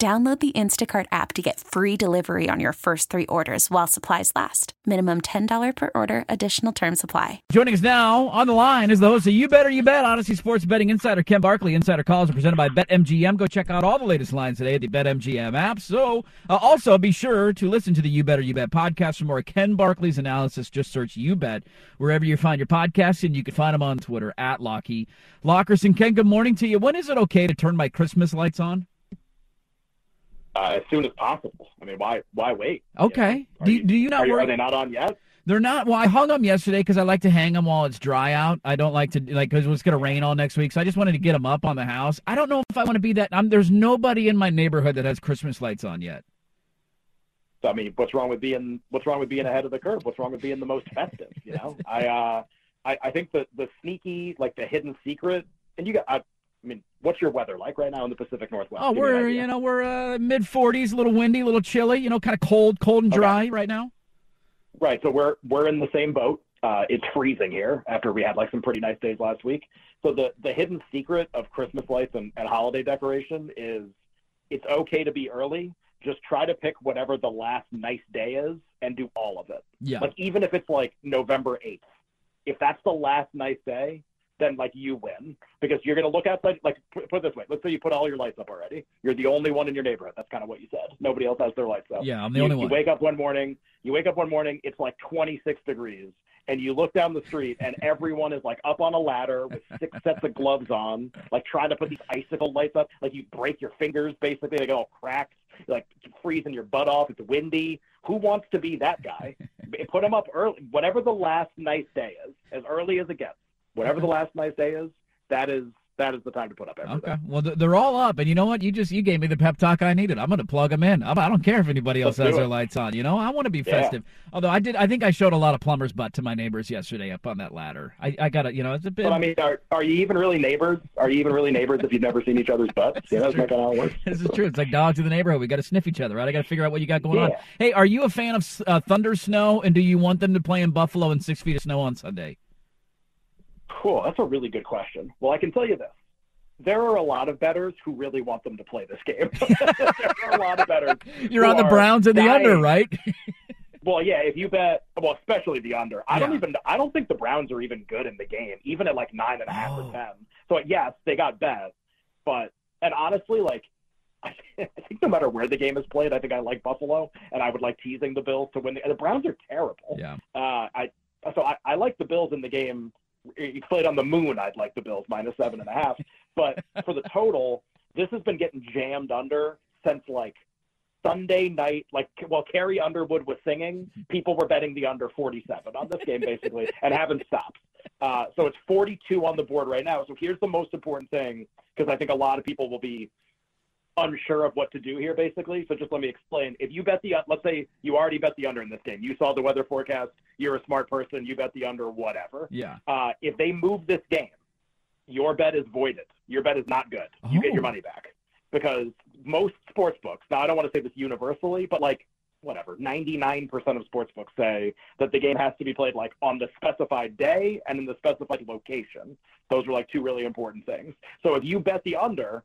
Download the Instacart app to get free delivery on your first three orders while supplies last. Minimum $10 per order, additional term supply. Joining us now on the line is the host of You Better You Bet, Audacy Sports Betting Insider, Ken Barkley. Insider calls are presented by BetMGM. Go check out all the latest lines today at the BetMGM app. So, uh, also be sure to listen to the You Better You Bet podcast for more Ken Barkley's analysis. Just search You Bet wherever you find your podcasts, and you can find them on Twitter at Lockie Lockerson. Ken, good morning to you. When is it okay to turn my Christmas lights on? Uh, as soon as possible. I mean, why why wait? Okay. You know? do, you, do you not are, worry? are they not on yet? They're not. Well, I hung them yesterday because I like to hang them while it's dry out. I don't like to like because it's going to rain all next week, so I just wanted to get them up on the house. I don't know if I want to be that. I'm, there's nobody in my neighborhood that has Christmas lights on yet. So, I mean, what's wrong with being what's wrong with being ahead of the curve? What's wrong with being the most festive? You know, I uh, I, I think the the sneaky like the hidden secret, and you got. I, I mean, what's your weather like right now in the Pacific Northwest? Oh, Give we're you know we're uh, mid 40s, a little windy, a little chilly. You know, kind of cold, cold and Okay. dry right now. Right. So we're we're in the same boat. Uh, it's freezing here after we had like some pretty nice days last week. So the the hidden secret of Christmas lights and, and holiday decoration is it's okay to be early. Just try to pick whatever the last nice day is and do all of it. Yeah. Like even if it's like November eighth, if that's the last nice day, then like you win because you're gonna look outside. Like put, put it this way, let's say you put all your lights up already. You're the only one in your neighborhood. That's kind of what you said. Nobody else has their lights up. Yeah, I'm the you, only one. you wake up one morning. You wake up one morning. It's like 26 degrees, and you look down the street, and everyone is like up on a ladder with six sets of gloves on, like trying to put these icicle lights up. Like you break your fingers, basically. They get all cracked. You're, like freezing your butt off. It's windy. Who wants to be that guy? Put them up early. Whatever the last nice day is, as early as it gets. Whatever the last nice day is, that is that is the time to put up everything. Okay. Well, they're all up, and you know what? You just you gave me the pep talk I needed. I'm going to plug them in. I'm, don't care if anybody else Let's has their lights on. You know, I want to be Yeah. festive. Although I did, I think I showed a lot of plumber's butt to my neighbors yesterday up on that ladder. I, I got to, you know, it's a bit. But I mean, are, are you even really neighbors? Are you even really neighbors if you've never seen each other's butts? Yeah, that's not kind of how it works. This is true. It's like dogs in the neighborhood. We got to sniff each other, right? I got to figure out what you got going on. Hey, are you a fan of uh, Thunder Snow? And do you want them to play in Buffalo in six feet of snow on Sunday? Cool. That's a really good question. Well, I can tell you this. There are a lot of bettors who really want them to play this game. there are a lot of bettors. You're on the Browns and the dying. under, right? Well, yeah, if you bet, well, especially the under. I don't even, I don't think the Browns are even good in the game, even at like nine and a half Oh. or ten. So yes, they got bet, but and honestly, like, I think no matter where the game is played, I think I like Buffalo, and I would like teasing the Bills to win. The, the Browns are terrible. yeah. Uh, I so I, I like the Bills in the game. You played on the moon. I'd like the Bills minus seven and a half. But for the total, this has been getting jammed under since like Sunday night. Like while Carrie Underwood was singing, people were betting the under 47 on this game basically, and haven't stopped. Uh, so it's 42 on the board right now. So here's the most important thing because I think a lot of people will be unsure of what to do here, basically. So just let me explain. If you bet the, let's say you already bet the under in this game, you saw the weather forecast, you're a smart person, you bet the under, whatever. Yeah. Uh, if they move this game, your bet is voided. Your bet is not good. You get your Oh. money back because most sports books. Now I don't want to say this universally, but like whatever, 99% of sports books say that the game has to be played like on the specified day and in the specified location. Those are like two really important things. So if you bet the under,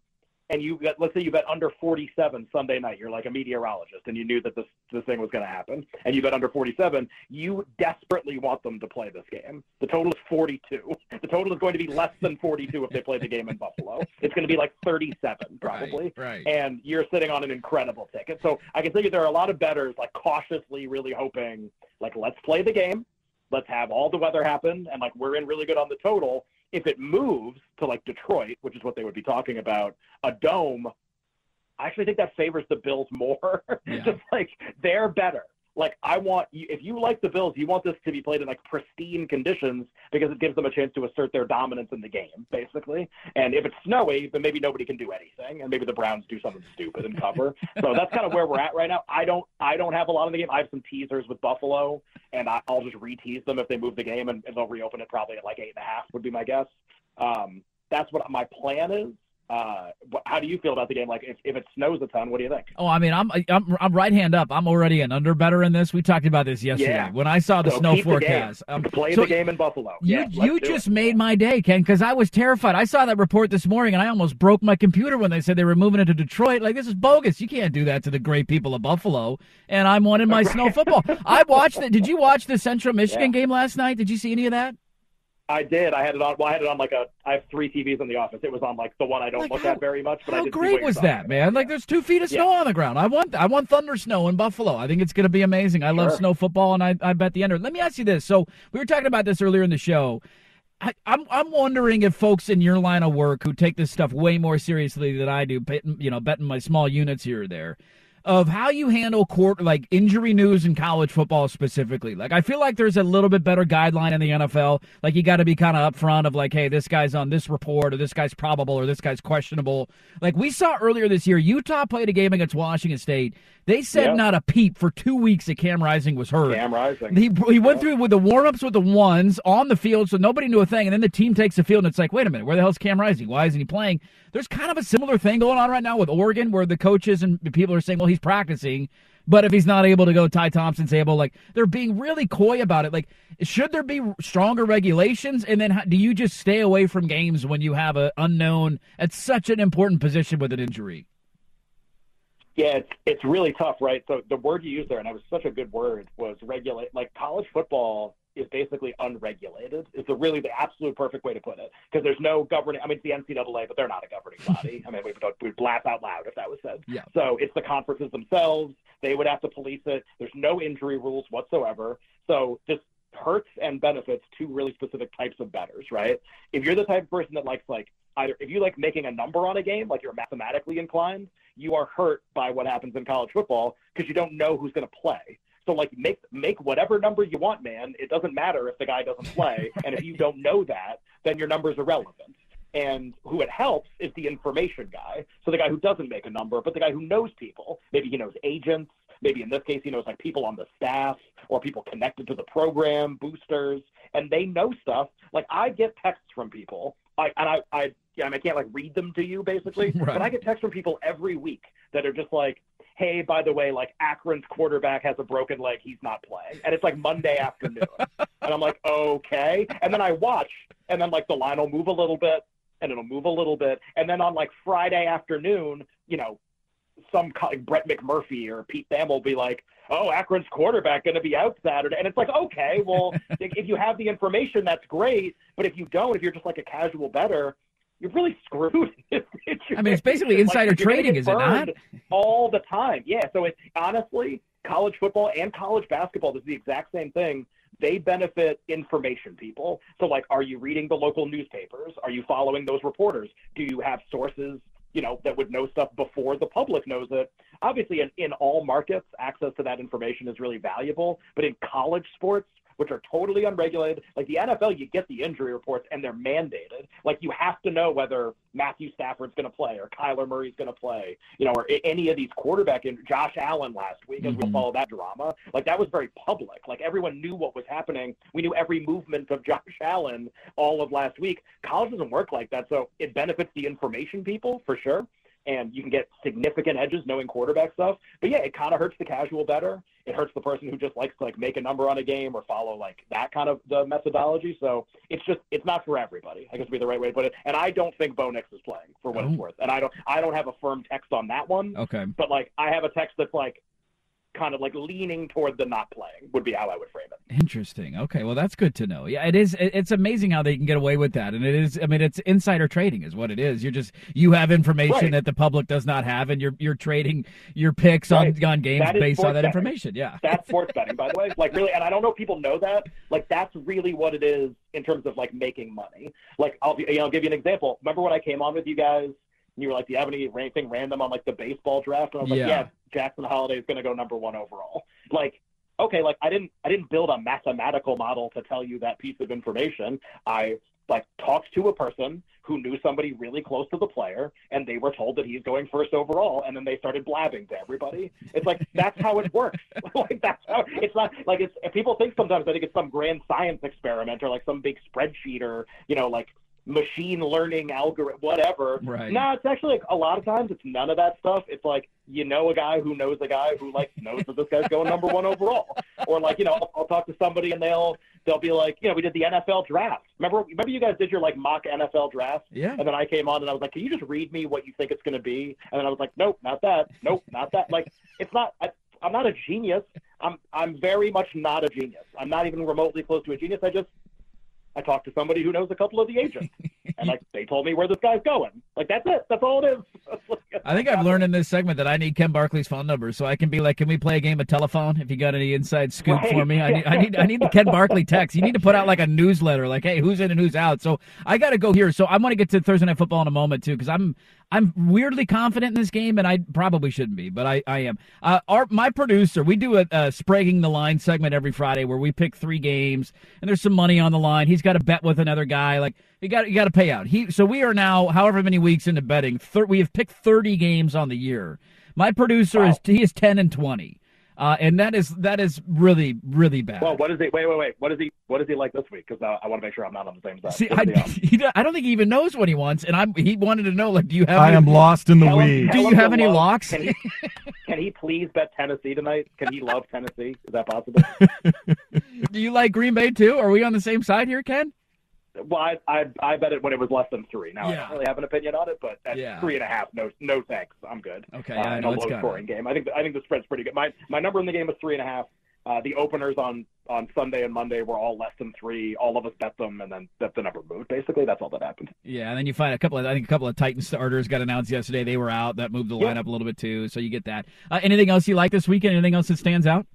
and you got, let's say you bet under 47 Sunday night, you're like a meteorologist and you knew that this, this thing was going to happen and you bet under 47, you desperately want them to play this game. The total is 42. The total is going to be less than 42 if they play the game in Buffalo. It's going to be like 37 probably. Right, right. And you're sitting on an incredible ticket. So I can think there are a lot of bettors like cautiously really hoping like, let's play the game. Let's have all the weather happen. And like, we're in really good on the total if it moves to like Detroit, which is what they would be talking about, a dome, I actually think that favors the Bills more. Yeah. Just like they're better. Like I want if you like the Bills, you want this to be played in like pristine conditions because it gives them a chance to assert their dominance in the game, basically. And if it's snowy, then maybe nobody can do anything, and maybe the Browns do something stupid and cover. so that's kind of where we're at right now. I don't, I don't have a lot of the game. I have some teasers with Buffalo, and I, I'll just re-tease them if they move the game, and, and they'll reopen it probably at like eight and a half would be my guess. Um, that's what my plan is. Uh, how do you feel about the game? Like, if, if it snows a ton, what do you think? Oh, I mean, I'm I'm I'm right hand up. I'm already an under better in this. We talked about this yesterday Yeah. when I saw the So snow the forecast. game. Um, Play so the game in Buffalo. You yeah, you just it. made my day, Ken, because I was terrified. I saw that report this morning and I almost broke my computer when they said they were moving it to Detroit. Like this is bogus. You can't do that to the great people of Buffalo. And I'm wanting my snow football. I watched it. Did you watch the Central Michigan game last night? Did you see any of that? I did. I had it on. Well, I had it on like a. I have three TVs in the office. It was on like the one I don't Like, look how- at very much. But I How did great was that, man? Like there's two feet of Yeah. snow on the ground. I want I want thunder snow in Buffalo. I think it's going to be amazing. I love snow football, and I I bet the under. Let me ask you this. So we were talking about this earlier in the show. I, I'm I'm wondering if folks in your line of work who take this stuff way more seriously than I do, you know, betting my small units here or there, of how you handle court like injury news in college football specifically. Like I feel like there's a little bit better guideline in the NFL. Like you got to be kind of upfront of like, hey, this guy's on this report or this guy's probable or this guy's questionable. Like we saw earlier this year, Utah played a game against Washington State. They said Yep. not a peep for two weeks that Cam Rising was hurt. Cam Rising. He, he went through with the warm ups with the ones on the field, so nobody knew a thing. And then the team takes the field, and it's like, wait a minute, where the hell's Cam Rising? Why isn't he playing? There's kind of a similar thing going on right now with Oregon, where the coaches and the people are saying, well, he's practicing, but if he's not able to go, Ty Thompson's able. Like they're being really coy about it. Like, should there be stronger regulations? And then how, do you just stay away from games when you have an unknown at such an important position with an injury? Yeah, it's it's really tough, right? So the word you used there, and it was such a good word, was regulate. Like college football is basically unregulated. It's a really the absolute perfect way to put it because there's no governing. I mean, it's the NCAA, but they're not a governing body. I mean, we would we'd laugh out loud if that was said. Yeah. So it's the conferences themselves. They would have to police it. There's no injury rules whatsoever. So this hurts and benefits two really specific types of betters, right? If you're the type of person that likes like either if you like making a number on a game, like you're mathematically inclined, you are hurt by what happens in college football because you don't know who's going to play. So like make make whatever number you want, man. It doesn't matter if the guy doesn't play, and if you don't know that, then your number's are irrelevant. And who it helps is the information guy. So the guy who doesn't make a number, but the guy who knows people. Maybe he knows agents. Maybe in this case he knows like people on the staff or people connected to the program, boosters, and they know stuff. Like I get texts from people, I, and I, I, yeah, I, mean, I can't like read them to you basically, Right. but I get texts from people every week that are just like, hey, by the way, like Akron's quarterback has a broken leg, he's not playing, and it's like Monday afternoon, and I'm like, okay, and then I watch, and then like the line will move a little bit, and it'll move a little bit, and then on like Friday afternoon, you know, some like Brett McMurphy or Pete Thamel will be like, "Oh, Akron's quarterback going to be out Saturday," and it's like, okay, well, if if you have the information, that's great, but if you don't, if you're just like a casual better, you're really screwed. I mean, it's basically insider you're trading, is it not? All the time, yeah. So it's honestly college football and college basketball. This is the exact same thing. They benefit information people. So, like, are you reading the local newspapers? Are you following those reporters? Do you have sources, you know, that would know stuff before the public knows it? Obviously, in, in all markets, access to that information is really valuable. But in college sports, which are totally unregulated. Like the NFL, you get the injury reports and they're mandated. Like you have to know whether Matthew Stafford's going to play or Kyler Murray's going to play, you know, or any of these quarterback and Josh Allen last week as we Mhm. follow that drama. Like that was very public. Like everyone knew what was happening. We knew every movement of Josh Allen all of last week. College doesn't work like that. So it benefits the information people for sure. and you can get significant edges knowing quarterback stuff. But yeah, it kind of hurts the casual better. It hurts the person who just likes to like make a number on a game or follow like that kind of the methodology. So it's just it's not for everybody. I guess would be the right way to put it. And I don't think Bo Nix is playing for what Oh. it's worth. And I don't I don't have a firm text on that one. Okay. But like I have a text that's like kind of like leaning toward the not playing would be how I would frame it. Interesting. Okay, well that's good to know. Yeah, it is. It's amazing how they can get away with that, and it is. I mean, it's insider trading, is what it is. You're just you have information Right. that the public does not have, and you're you're trading your picks Right. on on games based on that betting. information. Yeah. That's sports betting, by the way. Like really, and I don't know if people know that. Like that's really what it is in terms of like making money. Like I'll you know, I'll give you an example. Remember when I came on with you guys? And you were like, "Do you have any anything random on like the baseball draft?" And I was like, Yeah. "Yeah, Jackson Holliday is going to go number one overall." Like, okay, like I didn't I didn't build a mathematical model to tell you that piece of information. I like talked to a person who knew somebody really close to the player, and they were told that he's going first overall, and then they started blabbing to everybody. It's like that's how it works. like that's how it's not like it's. People think sometimes I think it's some grand science experiment or like some big spreadsheet or you know like machine learning algorithm, whatever. Right. No, it's actually like a lot of times it's none of that stuff. It's like you know a guy who knows a guy who like knows that this guy's going number one overall, or like you know I'll, I'll talk to somebody and they'll they'll be like you know we did the NFL draft. Remember remember you guys did your like mock NFL draft, Yeah. and then I came on and I was like, can you just read me what you think it's going to be? And then I was like, nope, not that. Nope, not that. Like it's not. I, I'm not a genius. I'm I'm very much not a genius. I'm not even remotely close to a genius. I just I talked to somebody who knows a couple of the agents, and like they told me where this guy's going. Like that's it. That's all it is. I think I've learned in this segment that I need Ken Barkley's phone number so I can be like, can we play a game of telephone? If you got any inside scoop Right. for me, I need, I need, I need the Ken Barkley text. You need to put out like a newsletter, like, hey, who's in and who's out. So I got to go here. So I want to get to Thursday night football in a moment too, because I'm, I'm weirdly confident in this game, and I probably shouldn't be, but I, I am. Uh, our my producer, we do a, a spragging the line segment every Friday where we pick three games, and there's some money on the line. He's got to bet with another guy, like you got you got to pay out. He so we are now however many weeks into betting. Thir- we have picked 30 games on the year. My producer is he is 10 and 20. Uh, and that is that is really really bad. Well, what is he? Wait, wait, wait. What is he? What is he like this week? Because I, I want to make sure I'm not on the same side. See, I, he don't- I don't think he even knows what he wants, and I'm he wanted to know like, do you have? I any- am lost in the Tell weeds. Do you have any love- locks? Can he, can he please bet Tennessee tonight? Can he love Tennessee? Is that possible? Do you like Green Bay too? Are we on the same side here, Ken? Well, I, I I bet it when it was less than three. Now I don't really have an opinion on it, but at Yeah. three and a half, no no thanks. I'm good. Okay, uh, yeah, I know a low scoring game. I think I think the spread's pretty good. My my number in the game was three and a half. Uh, the openers on on Sunday and Monday were all less than three. All of us bet them, and then that the number moved. Basically, that's all that happened. Yeah, and then you find a couple of I think a couple of Titan starters got announced yesterday. They were out. That moved the Yeah. lineup a little bit too. So you get that. Uh, anything else you like this weekend? Anything else that stands out?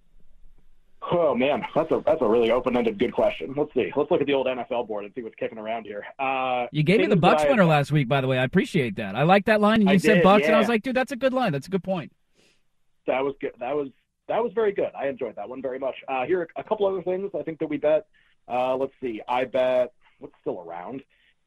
Oh man, that's a that's a really open-ended good question. Let's see. Let's look at the old NFL board and see what's kicking around here. Uh, You gave me the Bucs I- winner last week, by the way. I appreciate that. I like that line. And you I said did, Bucs, and I was like, dude, that's a good line. That's a good point. That was good. That was that was very good. I enjoyed that one very much. Uh, here are a couple other things I think that we bet. Uh, let's see. I bet what's still around.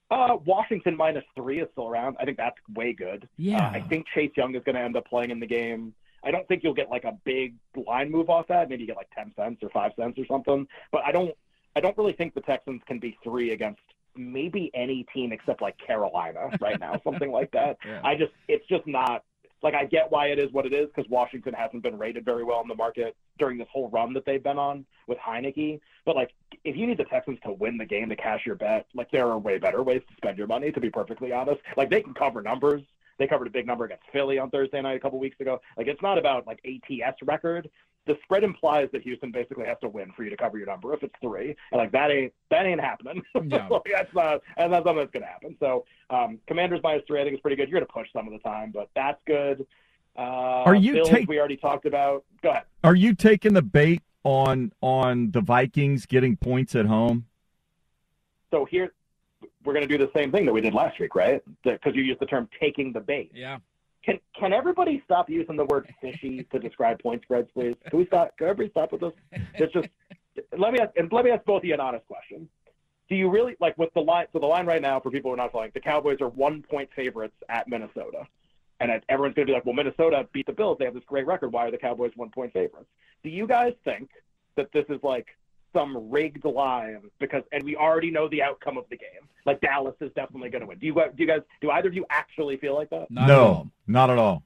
Uh, Washington minus three is still around. I think that's way good. Yeah. Uh, I think Chase Young is going to end up playing in the game. I don't think you'll get like a big line move off that. Maybe you get like ten cents or five cents or something. But I don't. I don't really think the Texans can be three against maybe any team except like Carolina right now, something like that. Yeah. I just. It's just not. Like I get why it is what it is because Washington hasn't been rated very well in the market during this whole run that they've been on with Heinicke. But like, if you need the Texans to win the game to cash your bet, like there are way better ways to spend your money. To be perfectly honest, like they can cover numbers. They covered a big number against Philly on Thursday night a couple weeks ago. Like it's not about like ATS record. The spread implies that Houston basically has to win for you to cover your number if it's three, and like that ain't that ain't happening. Yeah. like, that's not and that's something that's gonna happen. So um, Commanders minus three, I think is pretty good. You're gonna push some of the time, but that's good. Uh, Are you Bills, take- we already talked about. Go ahead. Are you taking the bait on on the Vikings getting points at home? So here, we're going to do the same thing that we did last week, right? Because you used the term "taking the bait." Yeah. Can Can everybody stop using the word "fishy" to describe point spreads, please? Can we stop? Can everybody stop with this? It's just let me ask, and let me ask both of you an honest question. Do you really like with the line? So the line right now, for people who are not following, the Cowboys are one point favorites at Minnesota, and everyone's going to be like, "Well, Minnesota beat the Bills. They have this great record. Why are the Cowboys one point favorites?" Do you guys think that this is like some rigged line because, and we already know the outcome of the game. Like Dallas is definitely going to win. Do you do you guys do either of you actually feel like that? Not no, at not at all.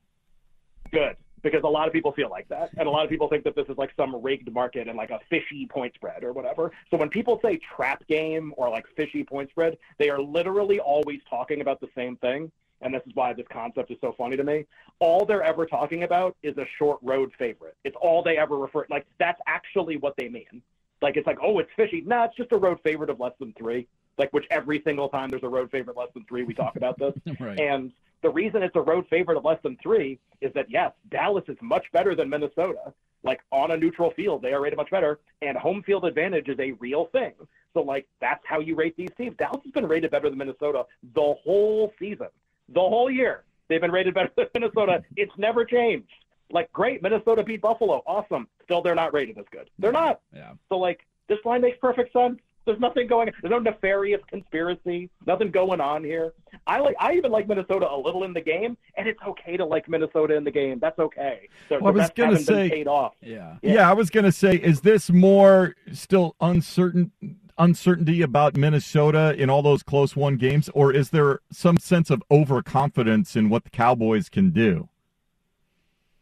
Good because a lot of people feel like that, and a lot of people think that this is like some rigged market and like a fishy point spread or whatever. So when people say trap game or like fishy point spread, they are literally always talking about the same thing. And this is why this concept is so funny to me. All they're ever talking about is a short road favorite. It's all they ever refer. Like that's actually what they mean. Like it's like, oh, it's fishy. No, nah, it's just a road favorite of less than three. Like which every single time there's a road favorite less than three, we talk about this. right. And the reason it's a road favorite of less than three is that yes, Dallas is much better than Minnesota. Like on a neutral field, they are rated much better, and home field advantage is a real thing. So like that's how you rate these teams. Dallas has been rated better than Minnesota the whole season, the whole year. They've been rated better than Minnesota. It's never changed. Like great, Minnesota beat Buffalo, awesome. Still, they're not rated as good. They're not. Yeah. So like this line makes perfect sense. There's nothing going. There's no nefarious conspiracy. Nothing going on here. I like. I even like Minnesota a little in the game, and it's okay to like Minnesota in the game. That's okay. The, well, I was going to say. Paid off. Yeah. Yeah. yeah, I was going to say, is this more still uncertain? Uncertainty about Minnesota in all those close one games, or is there some sense of overconfidence in what the Cowboys can do?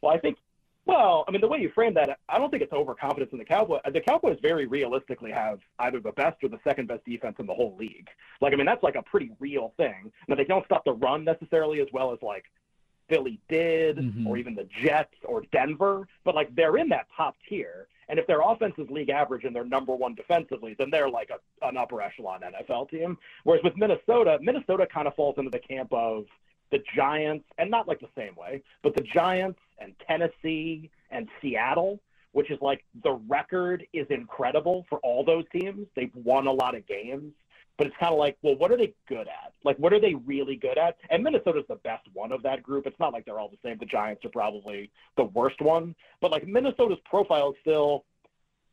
Well, I think well, I mean, the way you frame that, I don't think it's overconfidence in the Cowboys. The Cowboys very realistically have either the best or the second best defense in the whole league. Like, I mean, that's like a pretty real thing. Now, they don't stop the run necessarily as well as like Philly did, Mhm. or even the Jets or Denver, but like they're in that top tier. And if their offense is league average and they're number one defensively, then they're like a, an upper echelon NFL team. Whereas with Minnesota, Minnesota kind of falls into the camp of the Giants, and not like the same way, but the Giants and Tennessee and Seattle, which is like the record is incredible for all those teams. They've won a lot of games, but it's kind of like, well, what are they good at? Like, what are they really good at? And Minnesota's the best one of that group. It's not like they're all the same. The Giants are probably the worst one, but like Minnesota's profile is still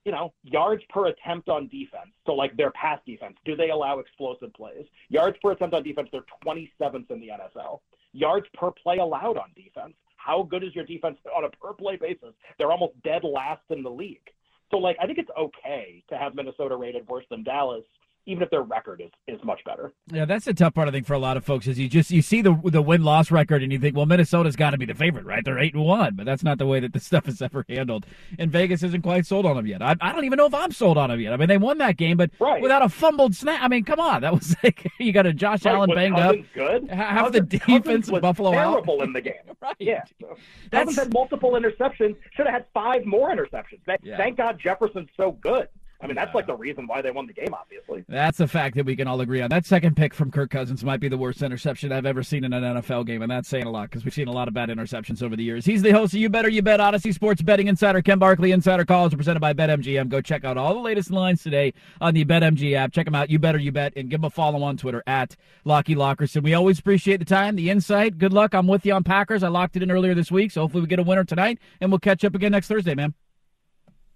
you know, yards per attempt on defense. So like their pass defense, do they allow explosive plays? Yards per attempt on defense, they're 27th in the NFL. Yards per play allowed on defense. How good is your defense on a per play basis? They're almost dead last in the league. So like I think it's okay to have Minnesota rated worse than Dallas even if their record is, is much better. Yeah, that's the tough part I think for a lot of folks is you just you see the the win loss record and you think, well, Minnesota's got to be the favorite, right? They're eight and one, but that's not the way that this stuff is ever handled. And Vegas isn't quite sold on them yet. I, I don't even know if I'm sold on them yet. I mean, they won that game, but right. without a fumbled snap. I mean, come on, that was like you got a Josh right. Allen banged up. Good. Half Cousins, the defense was Buffalo terrible out. in the game. right. Yeah. So, That's- Cousins had multiple interceptions. Should have had five more interceptions. Yeah. thank God Jefferson's so good. I mean, that's like the reason why they won the game, obviously. That's a fact that we can all agree on. That second pick from Kirk Cousins might be the worst interception I've ever seen in an NFL game, and that's saying a lot because we've seen a lot of bad interceptions over the years. He's the host of You Better You Bet Audacy Sports Betting Insider. Ken Barkley Insider Calls are presented by BetMGM. Go check out all the latest lines today on the BetMGM app. Check them out. You Better You Bet, and give them a follow on Twitter at Lockie Lockerson. We always appreciate the time, the insight. Good luck. I'm with you on Packers. I locked it in earlier this week, so hopefully we get a winner tonight, and we'll catch up again next Thursday, man.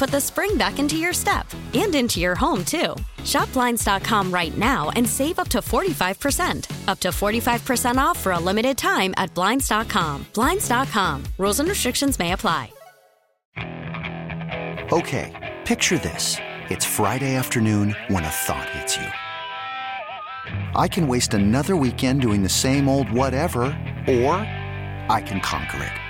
put the spring back into your step and into your home, too. Shop Blinds.com right now and save up to 45%. Up to 45% off for a limited time at Blinds.com. Blinds.com. Rules and restrictions may apply. Okay, picture this. It's Friday afternoon when a thought hits you. I can waste another weekend doing the same old whatever, or I can conquer it.